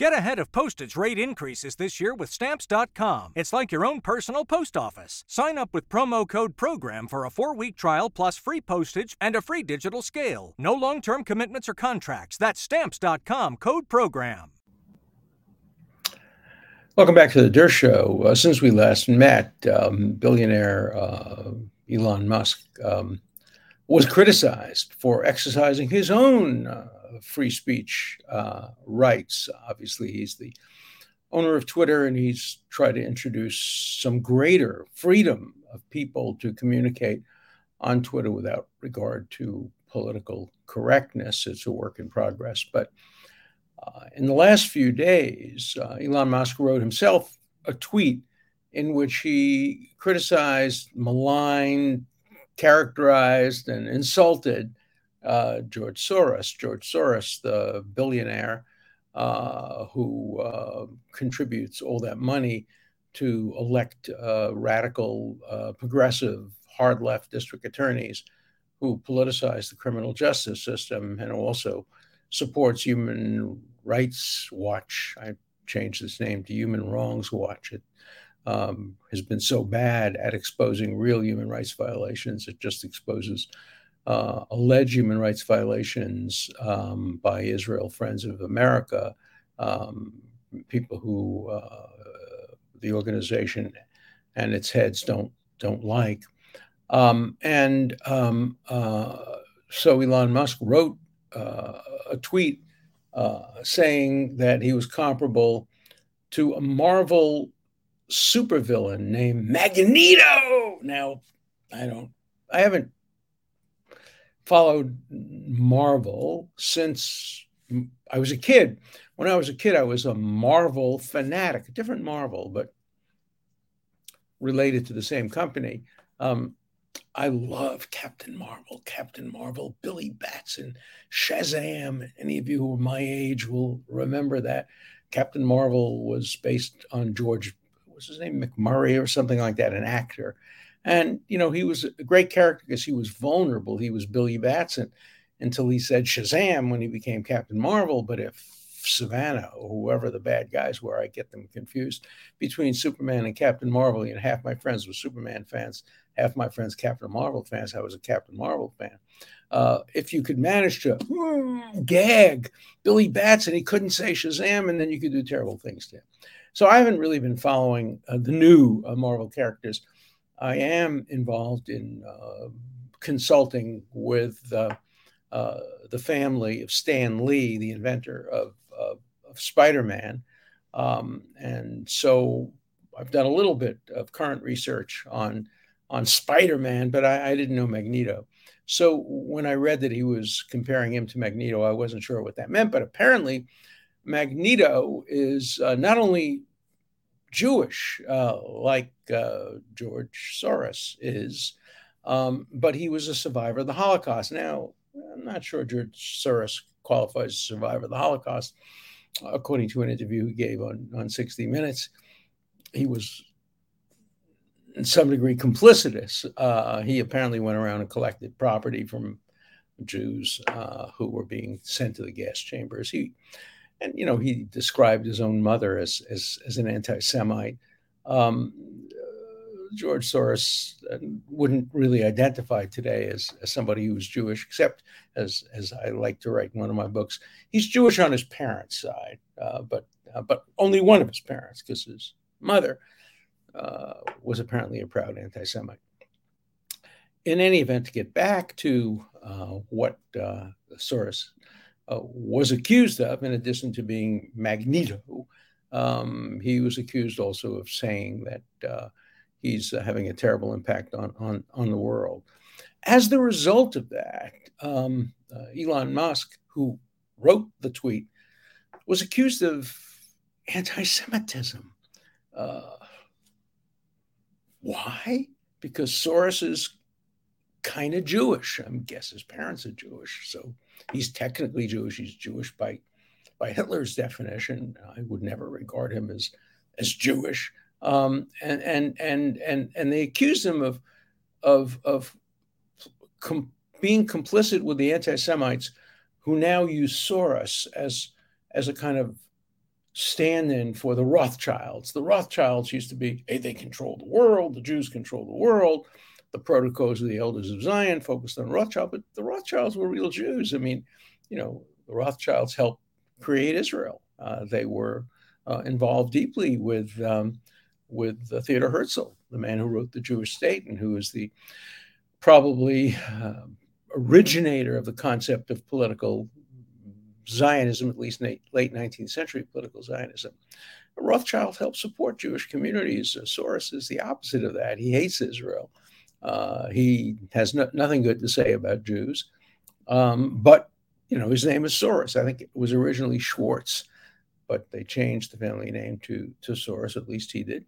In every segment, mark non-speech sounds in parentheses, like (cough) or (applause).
Get ahead of postage rate increases this year with Stamps.com. It's like your own personal post office. Sign up with promo code PROGRAM for a four week trial plus free postage and a free digital scale. No long term commitments or contracts. That's Stamps.com code PROGRAM. Welcome back to the Dershow. Show. Uh, since we last met, um, billionaire uh, Elon Musk um, was criticized for exercising his own. Uh, free speech uh, rights. Obviously, he's the owner of Twitter, and he's tried to introduce some greater freedom of people to communicate on Twitter without regard to political correctness. It's a work in progress. But uh, in the last few days, uh, Elon Musk wrote himself a tweet in which he criticized, maligned, characterized, and insulted uh, George Soros. George Soros, the billionaire uh, who uh, contributes all that money to elect uh, radical, uh, progressive, hard left district attorneys who politicize the criminal justice system and also supports Human Rights Watch. I changed its name to Human Wrongs Watch. It um, has been so bad at exposing real human rights violations, it just exposes uh, alleged human rights violations um, by Israel Friends of America, um, people who uh, the organization and its heads don't don't like. Um, and um, uh, so Elon Musk wrote uh, a tweet uh, saying that he was comparable to a Marvel supervillain named Magneto. Now, I don't, I haven't followed Marvel since I was a kid. When I was a kid, I was a Marvel fanatic, a different Marvel, but related to the same company. Um, I love Captain Marvel, Captain Marvel, Billy Batson, Shazam. Any of you who are my age will remember that. Captain Marvel was based on George, what's his name, McMurray or something like that, an actor. And, you know, he was a great character because he was vulnerable. He was Billy Batson until he said Shazam when he became Captain Marvel. But if Sivana or whoever the bad guys were, I get them confused between Superman and Captain Marvel. And half my friends were Superman fans, half my friends Captain Marvel fans. I was a Captain Marvel fan. Uh, if you could manage to mm, gag Billy Batson, he couldn't say Shazam, and then you could do terrible things to him. So I haven't really been following uh, the new uh, Marvel characters I am involved in uh, consulting with uh, the family of Stan Lee, the inventor of, of, of Spider Man. Um, and so I've done a little bit of current research on, on Spider Man, but I, I didn't know Magneto. So when I read that he was comparing him to Magneto, I wasn't sure what that meant. But apparently, Magneto is uh, not only Jewish, uh, like uh, George Soros is, um, but he was a survivor of the Holocaust. Now, I'm not sure George Soros qualifies as a survivor of the Holocaust. According to an interview he gave on, on 60 Minutes, he was in some degree complicitous. Uh, he apparently went around and collected property from Jews uh, who were being sent to the gas chambers. He and you know he described his own mother as as, as an anti-Semite. Um, George Soros uh, wouldn't really identify today as, as somebody who was Jewish, except as as I like to write in one of my books, he's Jewish on his parents' side, uh, but uh, but only one of his parents, because his mother uh, was apparently a proud anti-Semite. In any event, to get back to uh, what Soros uh, was accused of, in addition to being Magneto, um, he was accused also of saying that uh, he's uh, having a terrible impact on, on, on the world. As the result of that, um, uh, Elon Musk, who wrote the tweet, was accused of anti Semitism. Uh, why? Because Soros is kind of Jewish. I guess his parents are Jewish, so he's technically Jewish. He's Jewish by by Hitler's definition. I would never regard him as as Jewish. Um, and and and and and they accused him of of of com- being complicit with the anti-Semites who now use Soros as as a kind of stand in for the Rothschilds. The Rothschilds used to be, hey, they control the world, the Jews control the world. The protocols of the elders of Zion focused on Rothschild, but the Rothschilds were real Jews. I mean, you know, the Rothschilds helped create Israel. Uh, they were uh, involved deeply with um, with uh, Theodor Herzl, the man who wrote the Jewish State and who is the probably uh, originator of the concept of political Zionism, at least late 19th century political Zionism. Rothschild helped support Jewish communities. Uh, Soros is the opposite of that. He hates Israel. Uh, he has no, nothing good to say about Jews. Um, but, you know, his name is Soros. I think it was originally Schwartz, but they changed the family name to, to Soros, at least he did.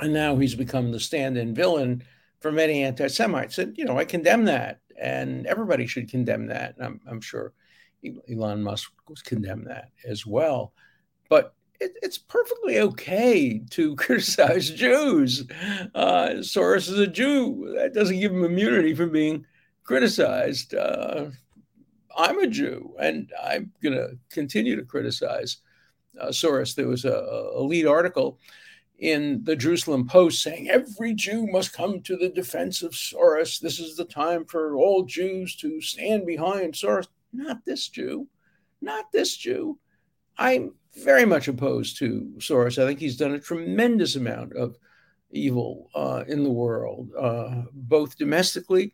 And now he's become the stand in villain for many anti Semites. And, you know, I condemn that. And everybody should condemn that. I'm, I'm sure Elon Musk condemned that as well. But it, it's perfectly okay to (laughs) criticize Jews. Uh, Soros is a Jew. That doesn't give him immunity from being criticized. Uh, I'm a Jew, and I'm going to continue to criticize uh, Soros. There was a, a lead article in the Jerusalem Post saying every Jew must come to the defense of Soros. This is the time for all Jews to stand behind Soros. Not this Jew. Not this Jew. I'm very much opposed to Soros. I think he's done a tremendous amount of evil uh, in the world, uh, both domestically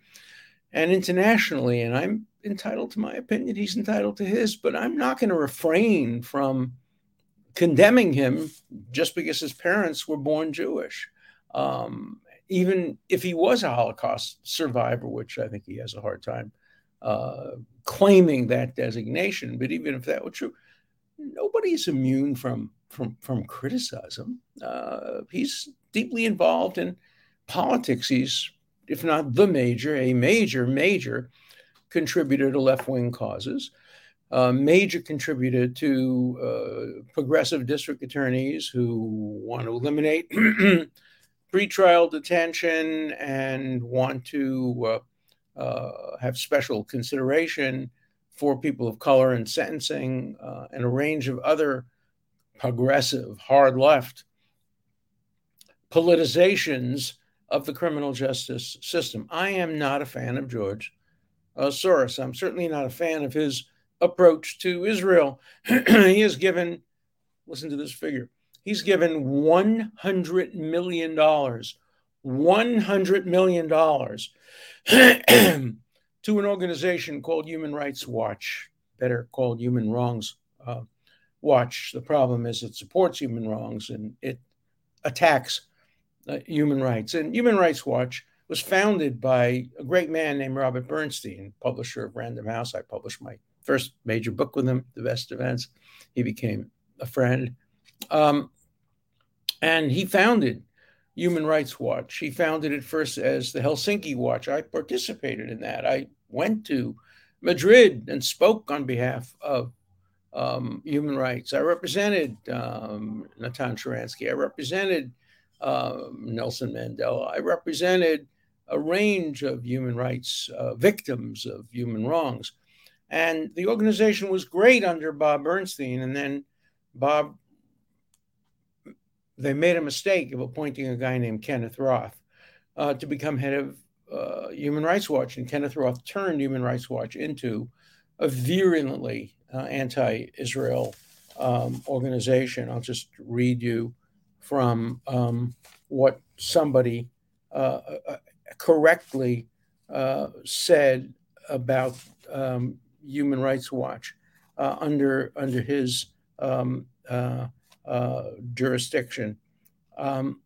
and internationally. And I'm entitled to my opinion. He's entitled to his, but I'm not going to refrain from condemning him just because his parents were born Jewish. Um, even if he was a Holocaust survivor, which I think he has a hard time uh, claiming that designation. But even if that were true, nobody's immune from from from criticism. Uh, he's deeply involved in politics. He's, if not the major, a major major contributor to left wing causes. A major contributor to uh, progressive district attorneys who want to eliminate (clears throat) pretrial detention and want to uh, uh, have special consideration for people of color in sentencing uh, and a range of other progressive, hard left politizations of the criminal justice system. I am not a fan of George uh, Soros. I'm certainly not a fan of his approach to Israel. (clears throat) he has given, listen to this figure, he's given $100 million, $100 million (clears throat) to an organization called Human Rights Watch, better called Human Wrongs uh, Watch. The problem is it supports human wrongs and it attacks uh, human rights. And Human Rights Watch was founded by a great man named Robert Bernstein, publisher of Random House. I published my first major book with him, The Best Defense. He became a friend. Um, and he founded Human Rights Watch. He founded it first as the Helsinki Watch. I participated in that. I went to Madrid and spoke on behalf of um, human rights. I represented um, Natan Sharansky. I represented um, Nelson Mandela. I represented a range of human rights uh, victims of human wrongs. And the organization was great under Bob Bernstein. And then Bob they made a mistake of appointing a guy named Kenneth Roth uh, to become head of uh, Human Rights Watch. And Kenneth Roth turned Human Rights Watch into a virulently uh, anti Israel um, organization. I'll just read you from um, what somebody uh, uh, correctly uh, said about um, Human Rights Watch under, under his. Um, uh, jurisdiction. Um,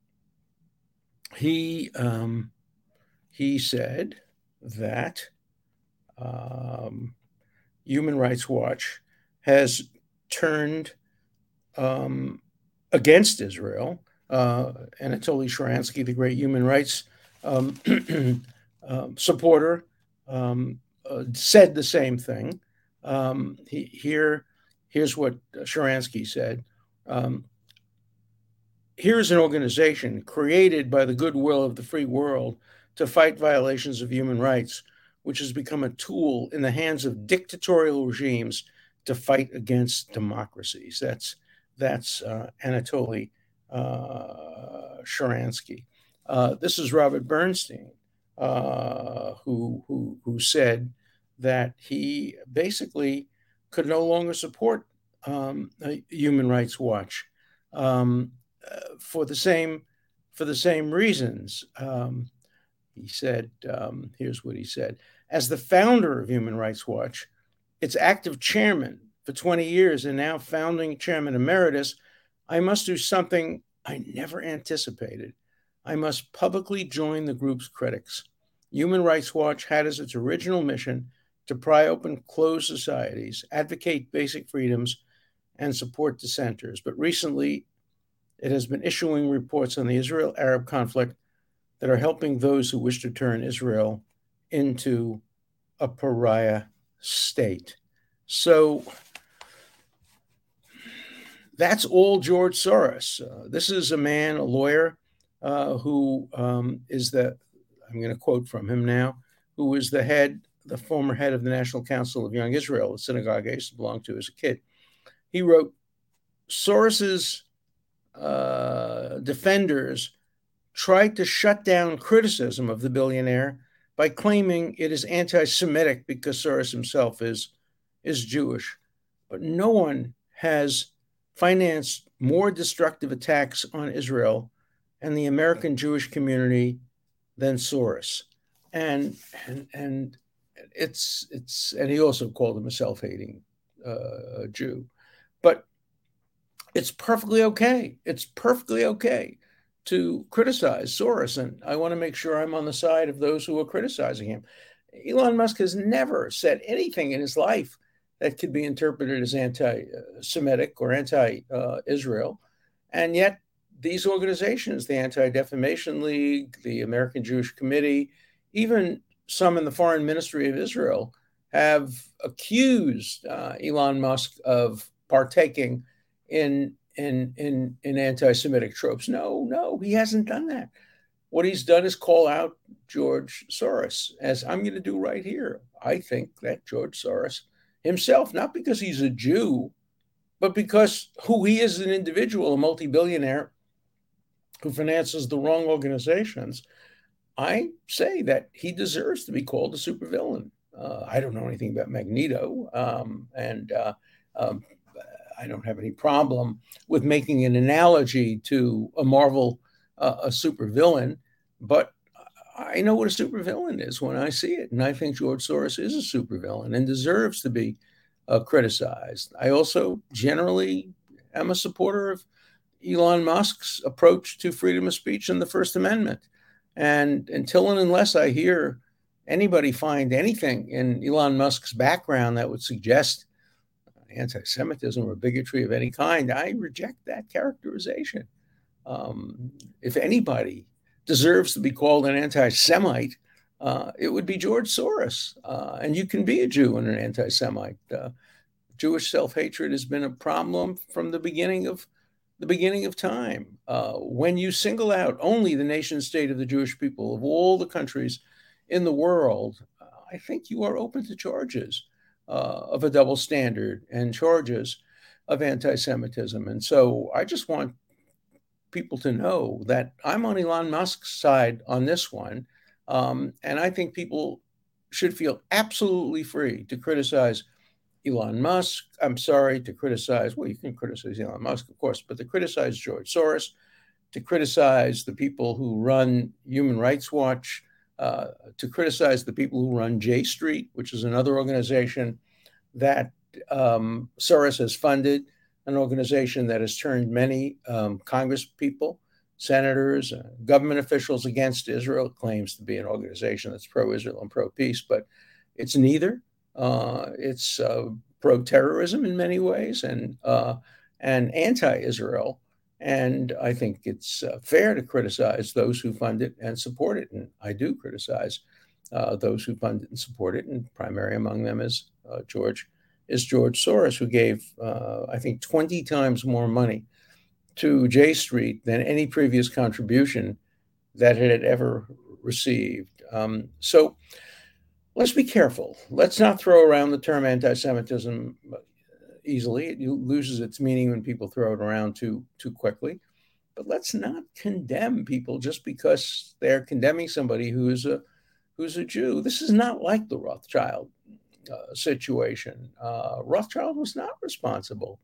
he um, he said that um, Human Rights Watch has turned um, against Israel. Uh, Anatoly Sharansky, the great human rights um, (clears throat) uh, supporter, um, uh, said the same thing. Um, he, here, here's what Sharansky said. Um, here's an organization created by the goodwill of the free world to fight violations of human rights, which has become a tool in the hands of dictatorial regimes to fight against democracies. That's that's uh, Anatoly uh, Sharansky. Uh, this is Robert Bernstein, uh, who, who, who said that he basically could no longer support um, Human Rights Watch um, uh, for the same for the same reasons. Um, he said, um, "Here's what he said: As the founder of Human Rights Watch, its active chairman for 20 years and now founding chairman emeritus, I must do something I never anticipated. I must publicly join the group's critics. Human Rights Watch had as its original mission to pry open closed societies, advocate basic freedoms, and support dissenters. But recently, it has been issuing reports on the Israel Arab conflict that are helping those who wish to turn Israel into a pariah state. So that's all George Soros. Uh, this is a man, a lawyer, uh, who um, is the, I'm going to quote from him now, who is the head, the former head of the National Council of Young Israel, the synagogue I used to belong to as a kid. He wrote, Soros's uh, defenders tried to shut down criticism of the billionaire by claiming it is anti-Semitic because Soros himself is is Jewish. But no one has financed more destructive attacks on Israel and the American Jewish community than Soros. And and and it's it's and he also called him a self-hating uh, Jew. It's perfectly okay. It's perfectly okay to criticize Soros. And I want to make sure I'm on the side of those who are criticizing him. Elon Musk has never said anything in his life that could be interpreted as anti Semitic or anti Israel. And yet, these organizations, the Anti Defamation League, the American Jewish Committee, even some in the Foreign Ministry of Israel, have accused uh, Elon Musk of partaking in in in in anti-Semitic tropes. No, no, he hasn't done that. What he's done is call out George Soros, as I'm going to do right here. I think that George Soros himself, not because he's a Jew, but because who he is as an individual, a multi-billionaire who finances the wrong organizations, I say that he deserves to be called a supervillain. Uh, I don't know anything about Magneto, um, and uh, um, I don't have any problem with making an analogy to a Marvel, uh, a supervillain, but I know what a supervillain is when I see it. And I think George Soros is a supervillain and deserves to be uh, criticized. I also generally am a supporter of Elon Musk's approach to freedom of speech and the First Amendment. And until and unless I hear anybody find anything in Elon Musk's background that would suggest anti Semitism or bigotry of any kind, I reject that characterization. Um, if anybody deserves to be called an anti Semite, uh, it would be George Soros. Uh, and you can be a Jew and an anti Semite. Uh, Jewish self hatred has been a problem from the beginning of the beginning of time. Uh, when you single out only the nation state of the Jewish people of all the countries in the world, I think you are open to charges uh, of a double standard and charges of anti Semitism. And so I just want people to know that I'm on Elon Musk's side on this one. Um, and I think people should feel absolutely free to criticize Elon Musk. I'm sorry to criticize, well, you can criticize Elon Musk, of course, but to criticize George Soros, to criticize the people who run Human Rights Watch, uh, to criticize the people who run J Street, which is another organization that um, Soros has funded, an organization that has turned many um, Congress people, senators, uh, government officials against Israel. Claims to be an organization that's pro Israel and pro peace, but it's neither. Uh, it's uh, pro terrorism in many ways and, uh, and anti Israel. And I think it's uh, fair to criticize those who fund it and support it. And I do criticize uh, those who fund it and support it. And primary among them is uh, George is George Soros, who gave uh, I think 20 times more money to J Street than any previous contribution that it had ever received. Um, so let's be careful. Let's not throw around the term anti-Semitism easily. It loses its meaning when people throw it around too too quickly. But let's not condemn people just because they're condemning somebody who's a who's a Jew. This is not like the Rothschild uh, situation. Uh, Rothschild was not responsible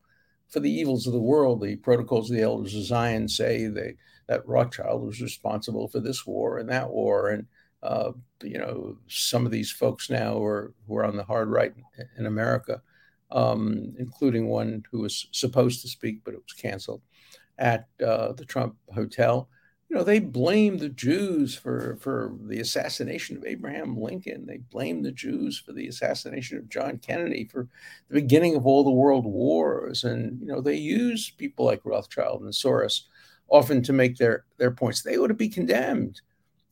for the evils of the world. The Protocols of the Elders of Zion say they, that Rothschild was responsible for this war and that war. And, uh, you know, some of these folks now who are, who are on the hard right in America, um, including one who was supposed to speak, but it was canceled at uh, the Trump Hotel you know, they blame the Jews for, for the assassination of Abraham Lincoln. They blame the Jews for the assassination of John Kennedy, for the beginning of all the world wars. And, you know, they use people like Rothschild and Soros often to make their, their points. They ought to be condemned.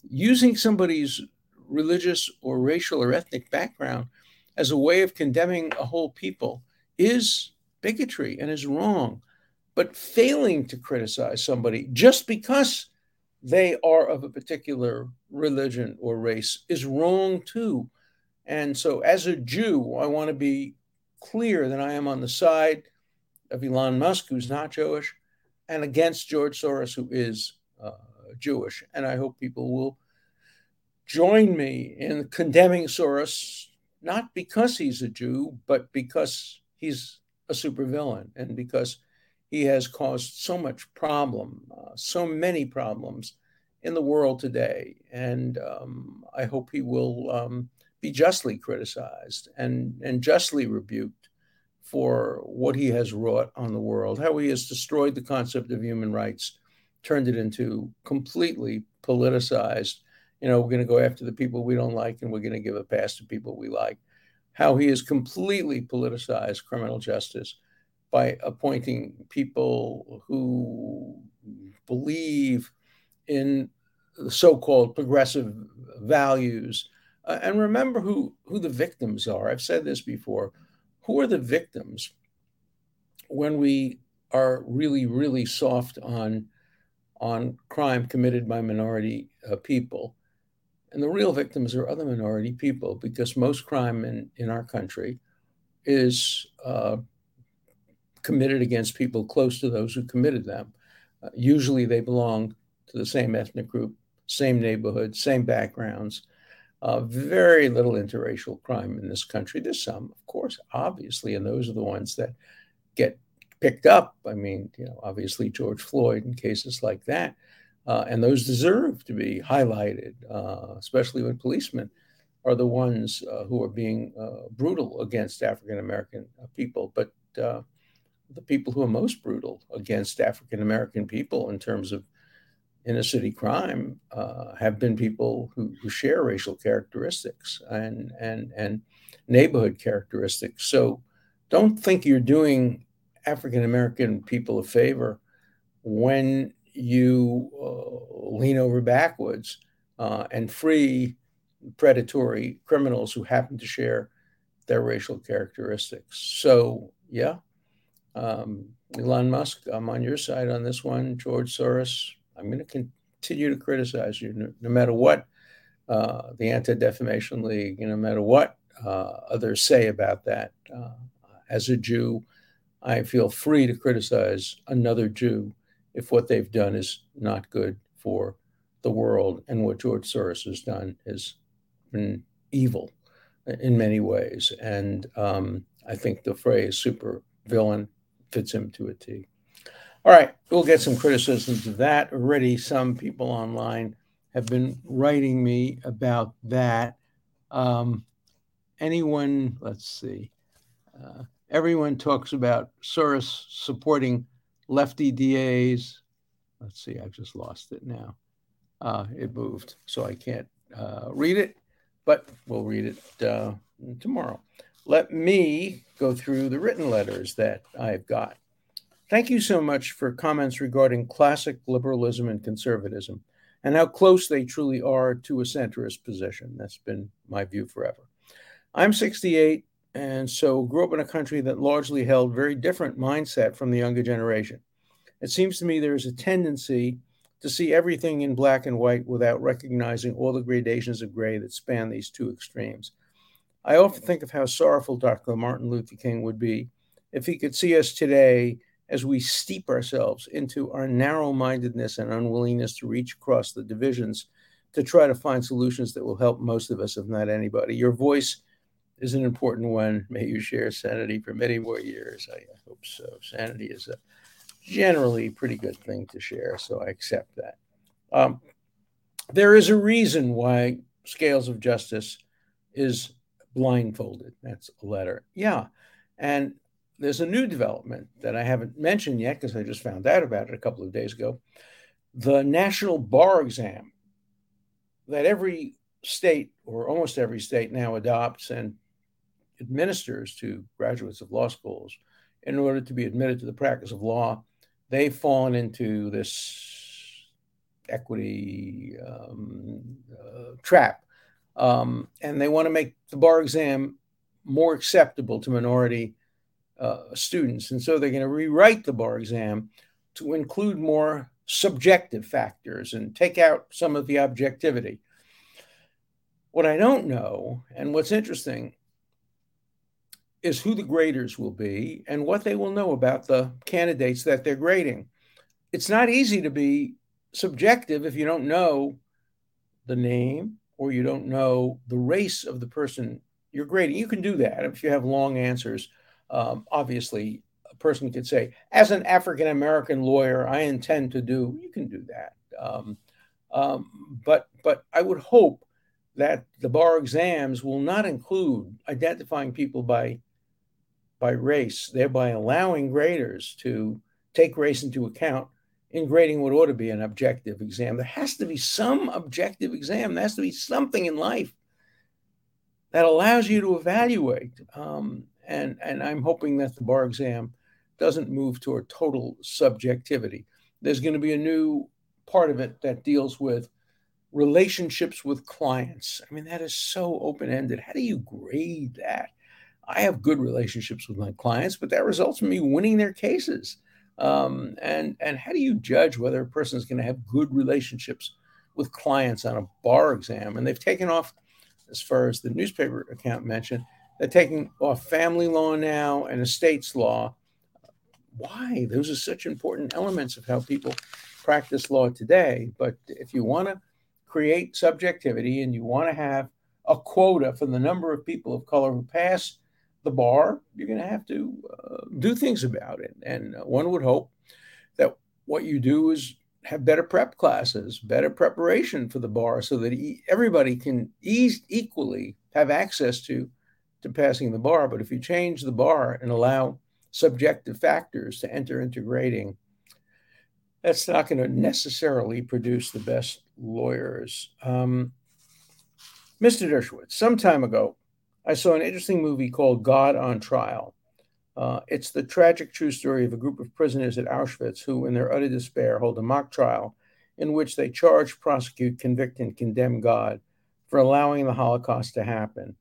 Using somebody's religious or racial or ethnic background as a way of condemning a whole people is bigotry and is wrong. But failing to criticize somebody just because they are of a particular religion or race is wrong too. And so, as a Jew, I want to be clear that I am on the side of Elon Musk, who's not Jewish, and against George Soros, who is uh, Jewish. And I hope people will join me in condemning Soros, not because he's a Jew, but because he's a supervillain and because he has caused so much problem, uh, so many problems in the world today. And um, I hope he will um, be justly criticized and, and justly rebuked for what he has wrought on the world, how he has destroyed the concept of human rights, turned it into completely politicized. You know, we're going to go after the people we don't like and we're going to give a pass to people we like. How he has completely politicized criminal justice by appointing people who believe in the so-called progressive values. Uh, and remember who, who the victims are. I've said this before. Who are the victims when we are really, really soft on, on crime committed by minority uh, people? And the real victims are other minority people because most crime in, in our country is uh, committed against people close to those who committed them. Uh, usually they belong to the same ethnic group, same neighborhood, same backgrounds. Uh, very little interracial crime in this country. There's some, of course, obviously, and those are the ones that get picked up. I mean, you know, obviously George Floyd and cases like that, uh, and those deserve to be highlighted, uh, especially when policemen are the ones uh, who are being uh, brutal against African American uh, people. But the people who are most brutal against African American people in terms of inner city crime uh, have been people who, who, share racial characteristics and, and, and neighborhood characteristics. So don't think you're doing African American people a favor when you uh, lean over backwards uh, and free predatory criminals who happen to share their racial characteristics. So, yeah, um, Elon Musk, I'm on your side on this one. George Soros, I'm going to continue to criticize you no, no matter what uh, the Anti Defamation League, no matter what uh, others say about that. Uh, as a Jew, I feel free to criticize another Jew if what they've done is not good for the world. And what George Soros has done has been evil in many ways. And um, I think the phrase super villain fits him to a T. All right, we'll get some criticisms of that. Already, some people online have been writing me about that. Um, anyone, let's see, uh, everyone talks about Soros supporting lefty DAs. Let's see, I've just lost it now. Uh, it moved, so I can't uh, read it, but we'll read it uh, tomorrow. Let me go through the written letters that I've got. Thank you so much for comments regarding classic liberalism and conservatism and how close they truly are to a centrist position. That's been my view forever. I'm 68 and so grew up in a country that largely held very different mindset from the younger generation. It seems to me there is a tendency to see everything in black and white without recognizing all the gradations of gray that span these two extremes. I often think of how sorrowful Dr. Martin Luther King would be if he could see us today as we steep ourselves into our narrow mindedness and unwillingness to reach across the divisions to try to find solutions that will help most of us, if not anybody. Your voice is an important one. May you share sanity for many more years. I hope so. Sanity is a generally pretty good thing to share, so I accept that. Um, there is a reason why Scales of Justice is blindfolded. That's a letter. Yeah. And there's a new development that I haven't mentioned yet because I just found out about it a couple of days ago. The National Bar Exam that every state or almost every state now adopts and administers to graduates of law schools in order to be admitted to the practice of law, they've fallen into this equity um, uh, trap. Um, and they want to make the bar exam more acceptable to minority uh, students. And so they're going to rewrite the bar exam to include more subjective factors and take out some of the objectivity. What I don't know, and what's interesting, is who the graders will be and what they will know about the candidates that they're grading. It's not easy to be subjective if you don't know the name or you don't know the race of the person you're grading. You can do that if you have long answers. Um, obviously, a person could say, as an African American lawyer, I intend to do. You can do that. Um, um, but but I would hope that the bar exams will not include identifying people by by race, thereby allowing graders to take race into account in grading what ought to be an objective exam. There has to be some objective exam. There has to be something in life that allows you to evaluate. Um, and, and I'm hoping that the bar exam doesn't move toward total subjectivity. There's going to be a new part of it that deals with relationships with clients. I mean, that is so open ended. How do you grade that? I have good relationships with my clients, but that results in me winning their cases. Um, and and how do you judge whether a person is going to have good relationships with clients on a bar exam? And they've taken off, as far as the newspaper account mentioned, they're taking off family law now and estates law. Why? Those are such important elements of how people practice law today. But if you want to create subjectivity and you want to have a quota for the number of people of color who pass the bar, you're going to have to uh, do things about it. And uh, one would hope that what you do is have better prep classes, better preparation for the bar, so that e- everybody can ease equally have access to to passing the bar. But if you change the bar and allow subjective factors to enter into grading, that's not going to necessarily produce the best lawyers. Um, Mr. Dershowitz, some time ago, I saw an interesting movie called God on Trial. Uh, it's the tragic true story of a group of prisoners at Auschwitz who, in their utter despair, hold a mock trial in which they charge, prosecute, convict, and condemn God for allowing the Holocaust to happen.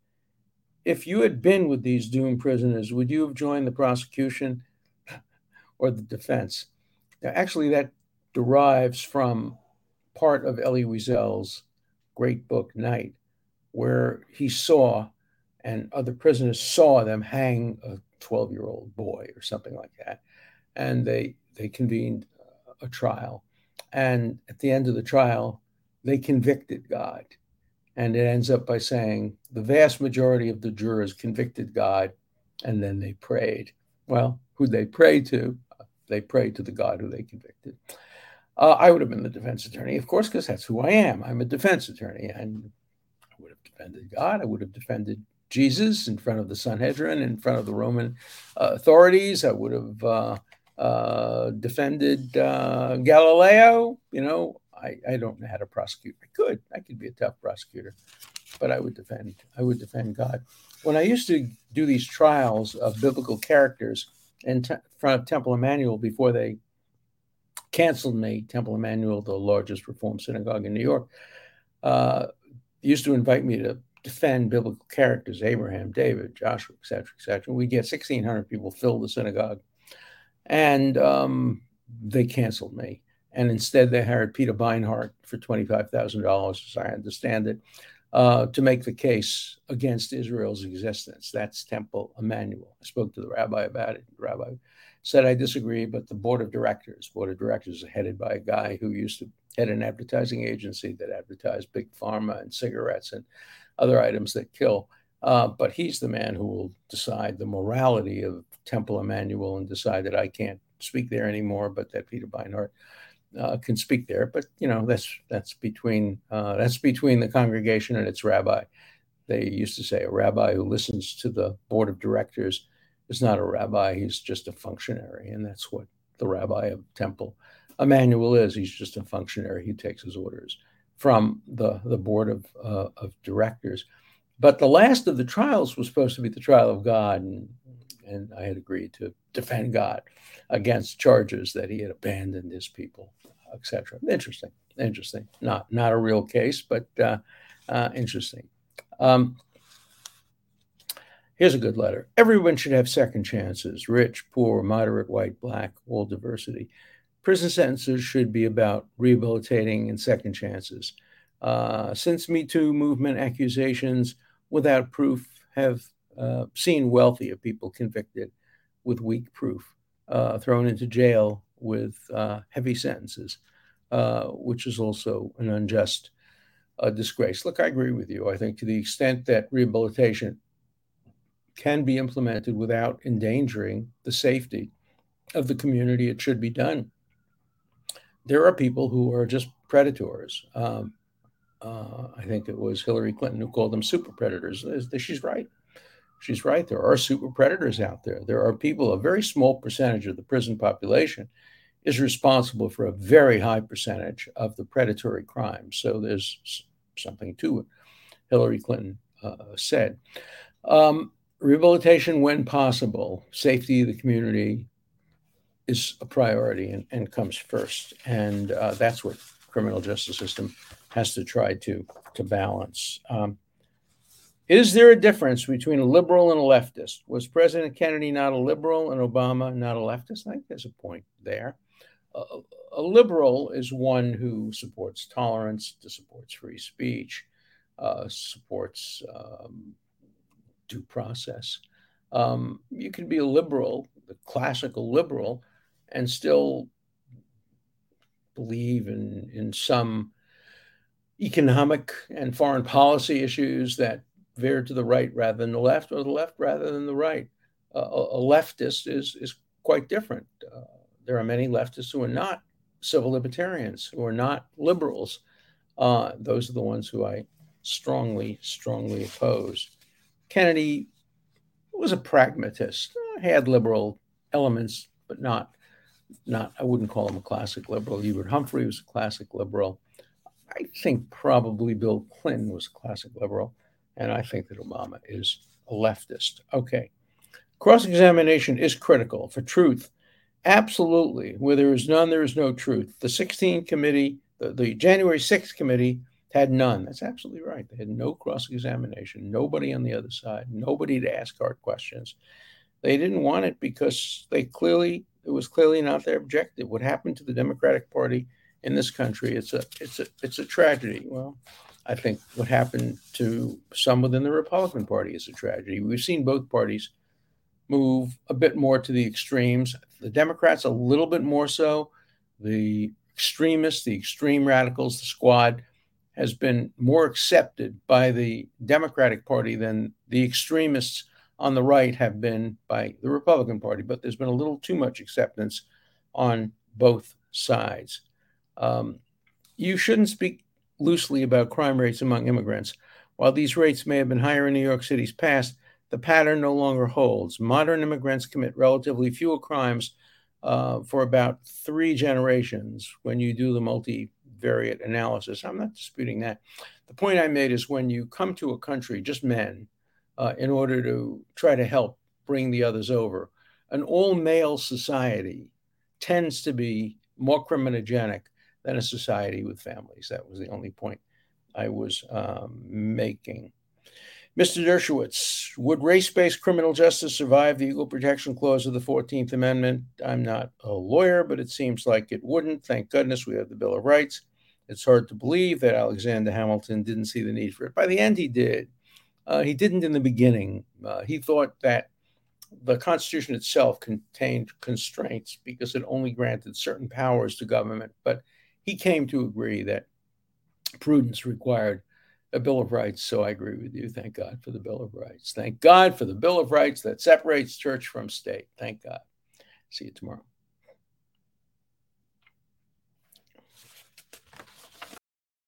If you had been with these doomed prisoners, would you have joined the prosecution (laughs) or the defense? Now, actually, that derives from part of Elie Wiesel's great book, Night, where he saw and other prisoners saw them hang a 12 year old boy or something like that. And they, they convened a trial. And at the end of the trial, they convicted God. And it ends up by saying the vast majority of the jurors convicted God and then they prayed. Well, who they prayed to? They prayed to the God who they convicted. Uh, I would have been the defense attorney, of course, because that's who I am. I'm a defense attorney, and I would have defended God. I would have defended Jesus in front of the Sanhedrin, in front of the Roman uh, authorities. I would have uh, uh, defended uh, Galileo. You know, I, I don't know how to prosecute. I could. I could be a tough prosecutor, but I would defend. I would defend God. When I used to do these trials of biblical characters in front of Temple Emanuel before they canceled me, Temple Emanuel, the largest Reform synagogue in New York, uh, used to invite me to defend biblical characters, Abraham, David, Joshua, etc., etc. We get 1,600 people fill the synagogue, and um, they canceled me. And instead, they hired Peter Beinart for $25,000, as I understand it. uh, to make the case against Israel's existence. That's Temple Emmanuel. I spoke to the rabbi about it. The rabbi said I disagree, but the board of directors, board of directors is headed by a guy who used to head an advertising agency that advertised big pharma and cigarettes and other items that kill. Uh, but he's the man who will decide the morality of Temple Emmanuel and decide that I can't speak there anymore, but that Peter Beinart uh, can speak there. But you know that's that's between uh, that's between the congregation and its rabbi. They used to say a rabbi who listens to the board of directors is not a rabbi; he's just a functionary, and that's what the rabbi of Temple Emmanuel is. He's just a functionary. He takes his orders from the the board of uh, of directors. But the last of the trials was supposed to be the trial of God, and, and I had agreed to defend God against charges that he had abandoned his people, etc. Interesting, interesting. Not not a real case, but uh, uh, interesting. Um, here's a good letter. Everyone should have second chances: rich, poor, moderate, white, black, all diversity. Prison sentences should be about rehabilitating and second chances. Uh, since Me Too movement accusations without proof have uh, seen wealthier people convicted with weak proof uh, thrown into jail with uh, heavy sentences, uh, which is also an unjust uh, disgrace. Look, I agree with you. I think to the extent that rehabilitation can be implemented without endangering the safety of the community, it should be done. There are people who are just predators. Um, uh, I think it was Hillary Clinton who called them super predators. She's right. She's right. There are super predators out there. There are people, a very small percentage of the prison population is responsible for a very high percentage of the predatory crimes. So there's something to it. Hillary Clinton uh, said. Um, rehabilitation when possible, safety of the community is a priority and, and comes first. And uh, that's what criminal justice system has to try to to balance. Um, is there a difference between a liberal and a leftist? Was President Kennedy not a liberal and Obama not a leftist? I think there's a point there. Uh, a liberal is one who supports tolerance, supports free speech, uh, supports um, due process. Um, you can be a liberal, the classical liberal, and still believe in in some economic and foreign policy issues that veer to the right rather than the left, or the left rather than the right. Uh, a, leftist is is quite different. Uh, there are many leftists who are not civil libertarians, who are not liberals. Uh, those are the ones who I strongly, strongly oppose. Kennedy was a pragmatist, had liberal elements, but not not I wouldn't call him a classic liberal. Hubert Humphrey was a classic liberal. I think probably Bill Clinton was a classic liberal, and I think that Obama is a leftist. Okay. Cross examination is critical for truth. Absolutely. Where there is none, there is no truth. The 16 committee, the, the January 6th committee had none. That's absolutely right. They had no cross examination, nobody on the other side, nobody to ask hard questions. They didn't want it because they clearly, it was clearly not their objective. What happened to the Democratic Party in this country. It's a it's a it's a tragedy. Well, I think what happened to some within the Republican Party is a tragedy. We've seen both parties move a bit more to the extremes. The Democrats a little bit more so. The extremists, the extreme radicals, the squad has been more accepted by the Democratic Party than the extremists on the right have been by the Republican Party. But there's been a little too much acceptance on both sides. Um, you shouldn't speak loosely about crime rates among immigrants. While these rates may have been higher in New York City's past, the pattern no longer holds. Modern immigrants commit relatively fewer crimes uh, for about three generations when you do the multivariate analysis. I'm not disputing that. The point I made is when you come to a country, just men, uh, in order to try to help bring the others over, an all male society tends to be more criminogenic than a society with families. That was the only point I was um, making. Mr. Dershowitz, would race based criminal justice survive the Equal Protection Clause of the 14th Amendment? I'm not a lawyer, but it seems like it wouldn't. Thank goodness we have the Bill of Rights. It's hard to believe that Alexander Hamilton didn't see the need for it. By the end, he did. Uh, he didn't in the beginning. Uh, he thought that the Constitution itself contained constraints because it only granted certain powers to government. But he came to agree that prudence required a Bill of Rights. So I agree with you. Thank God for the Bill of Rights. Thank God for the Bill of Rights that separates church from state. Thank God. See you tomorrow.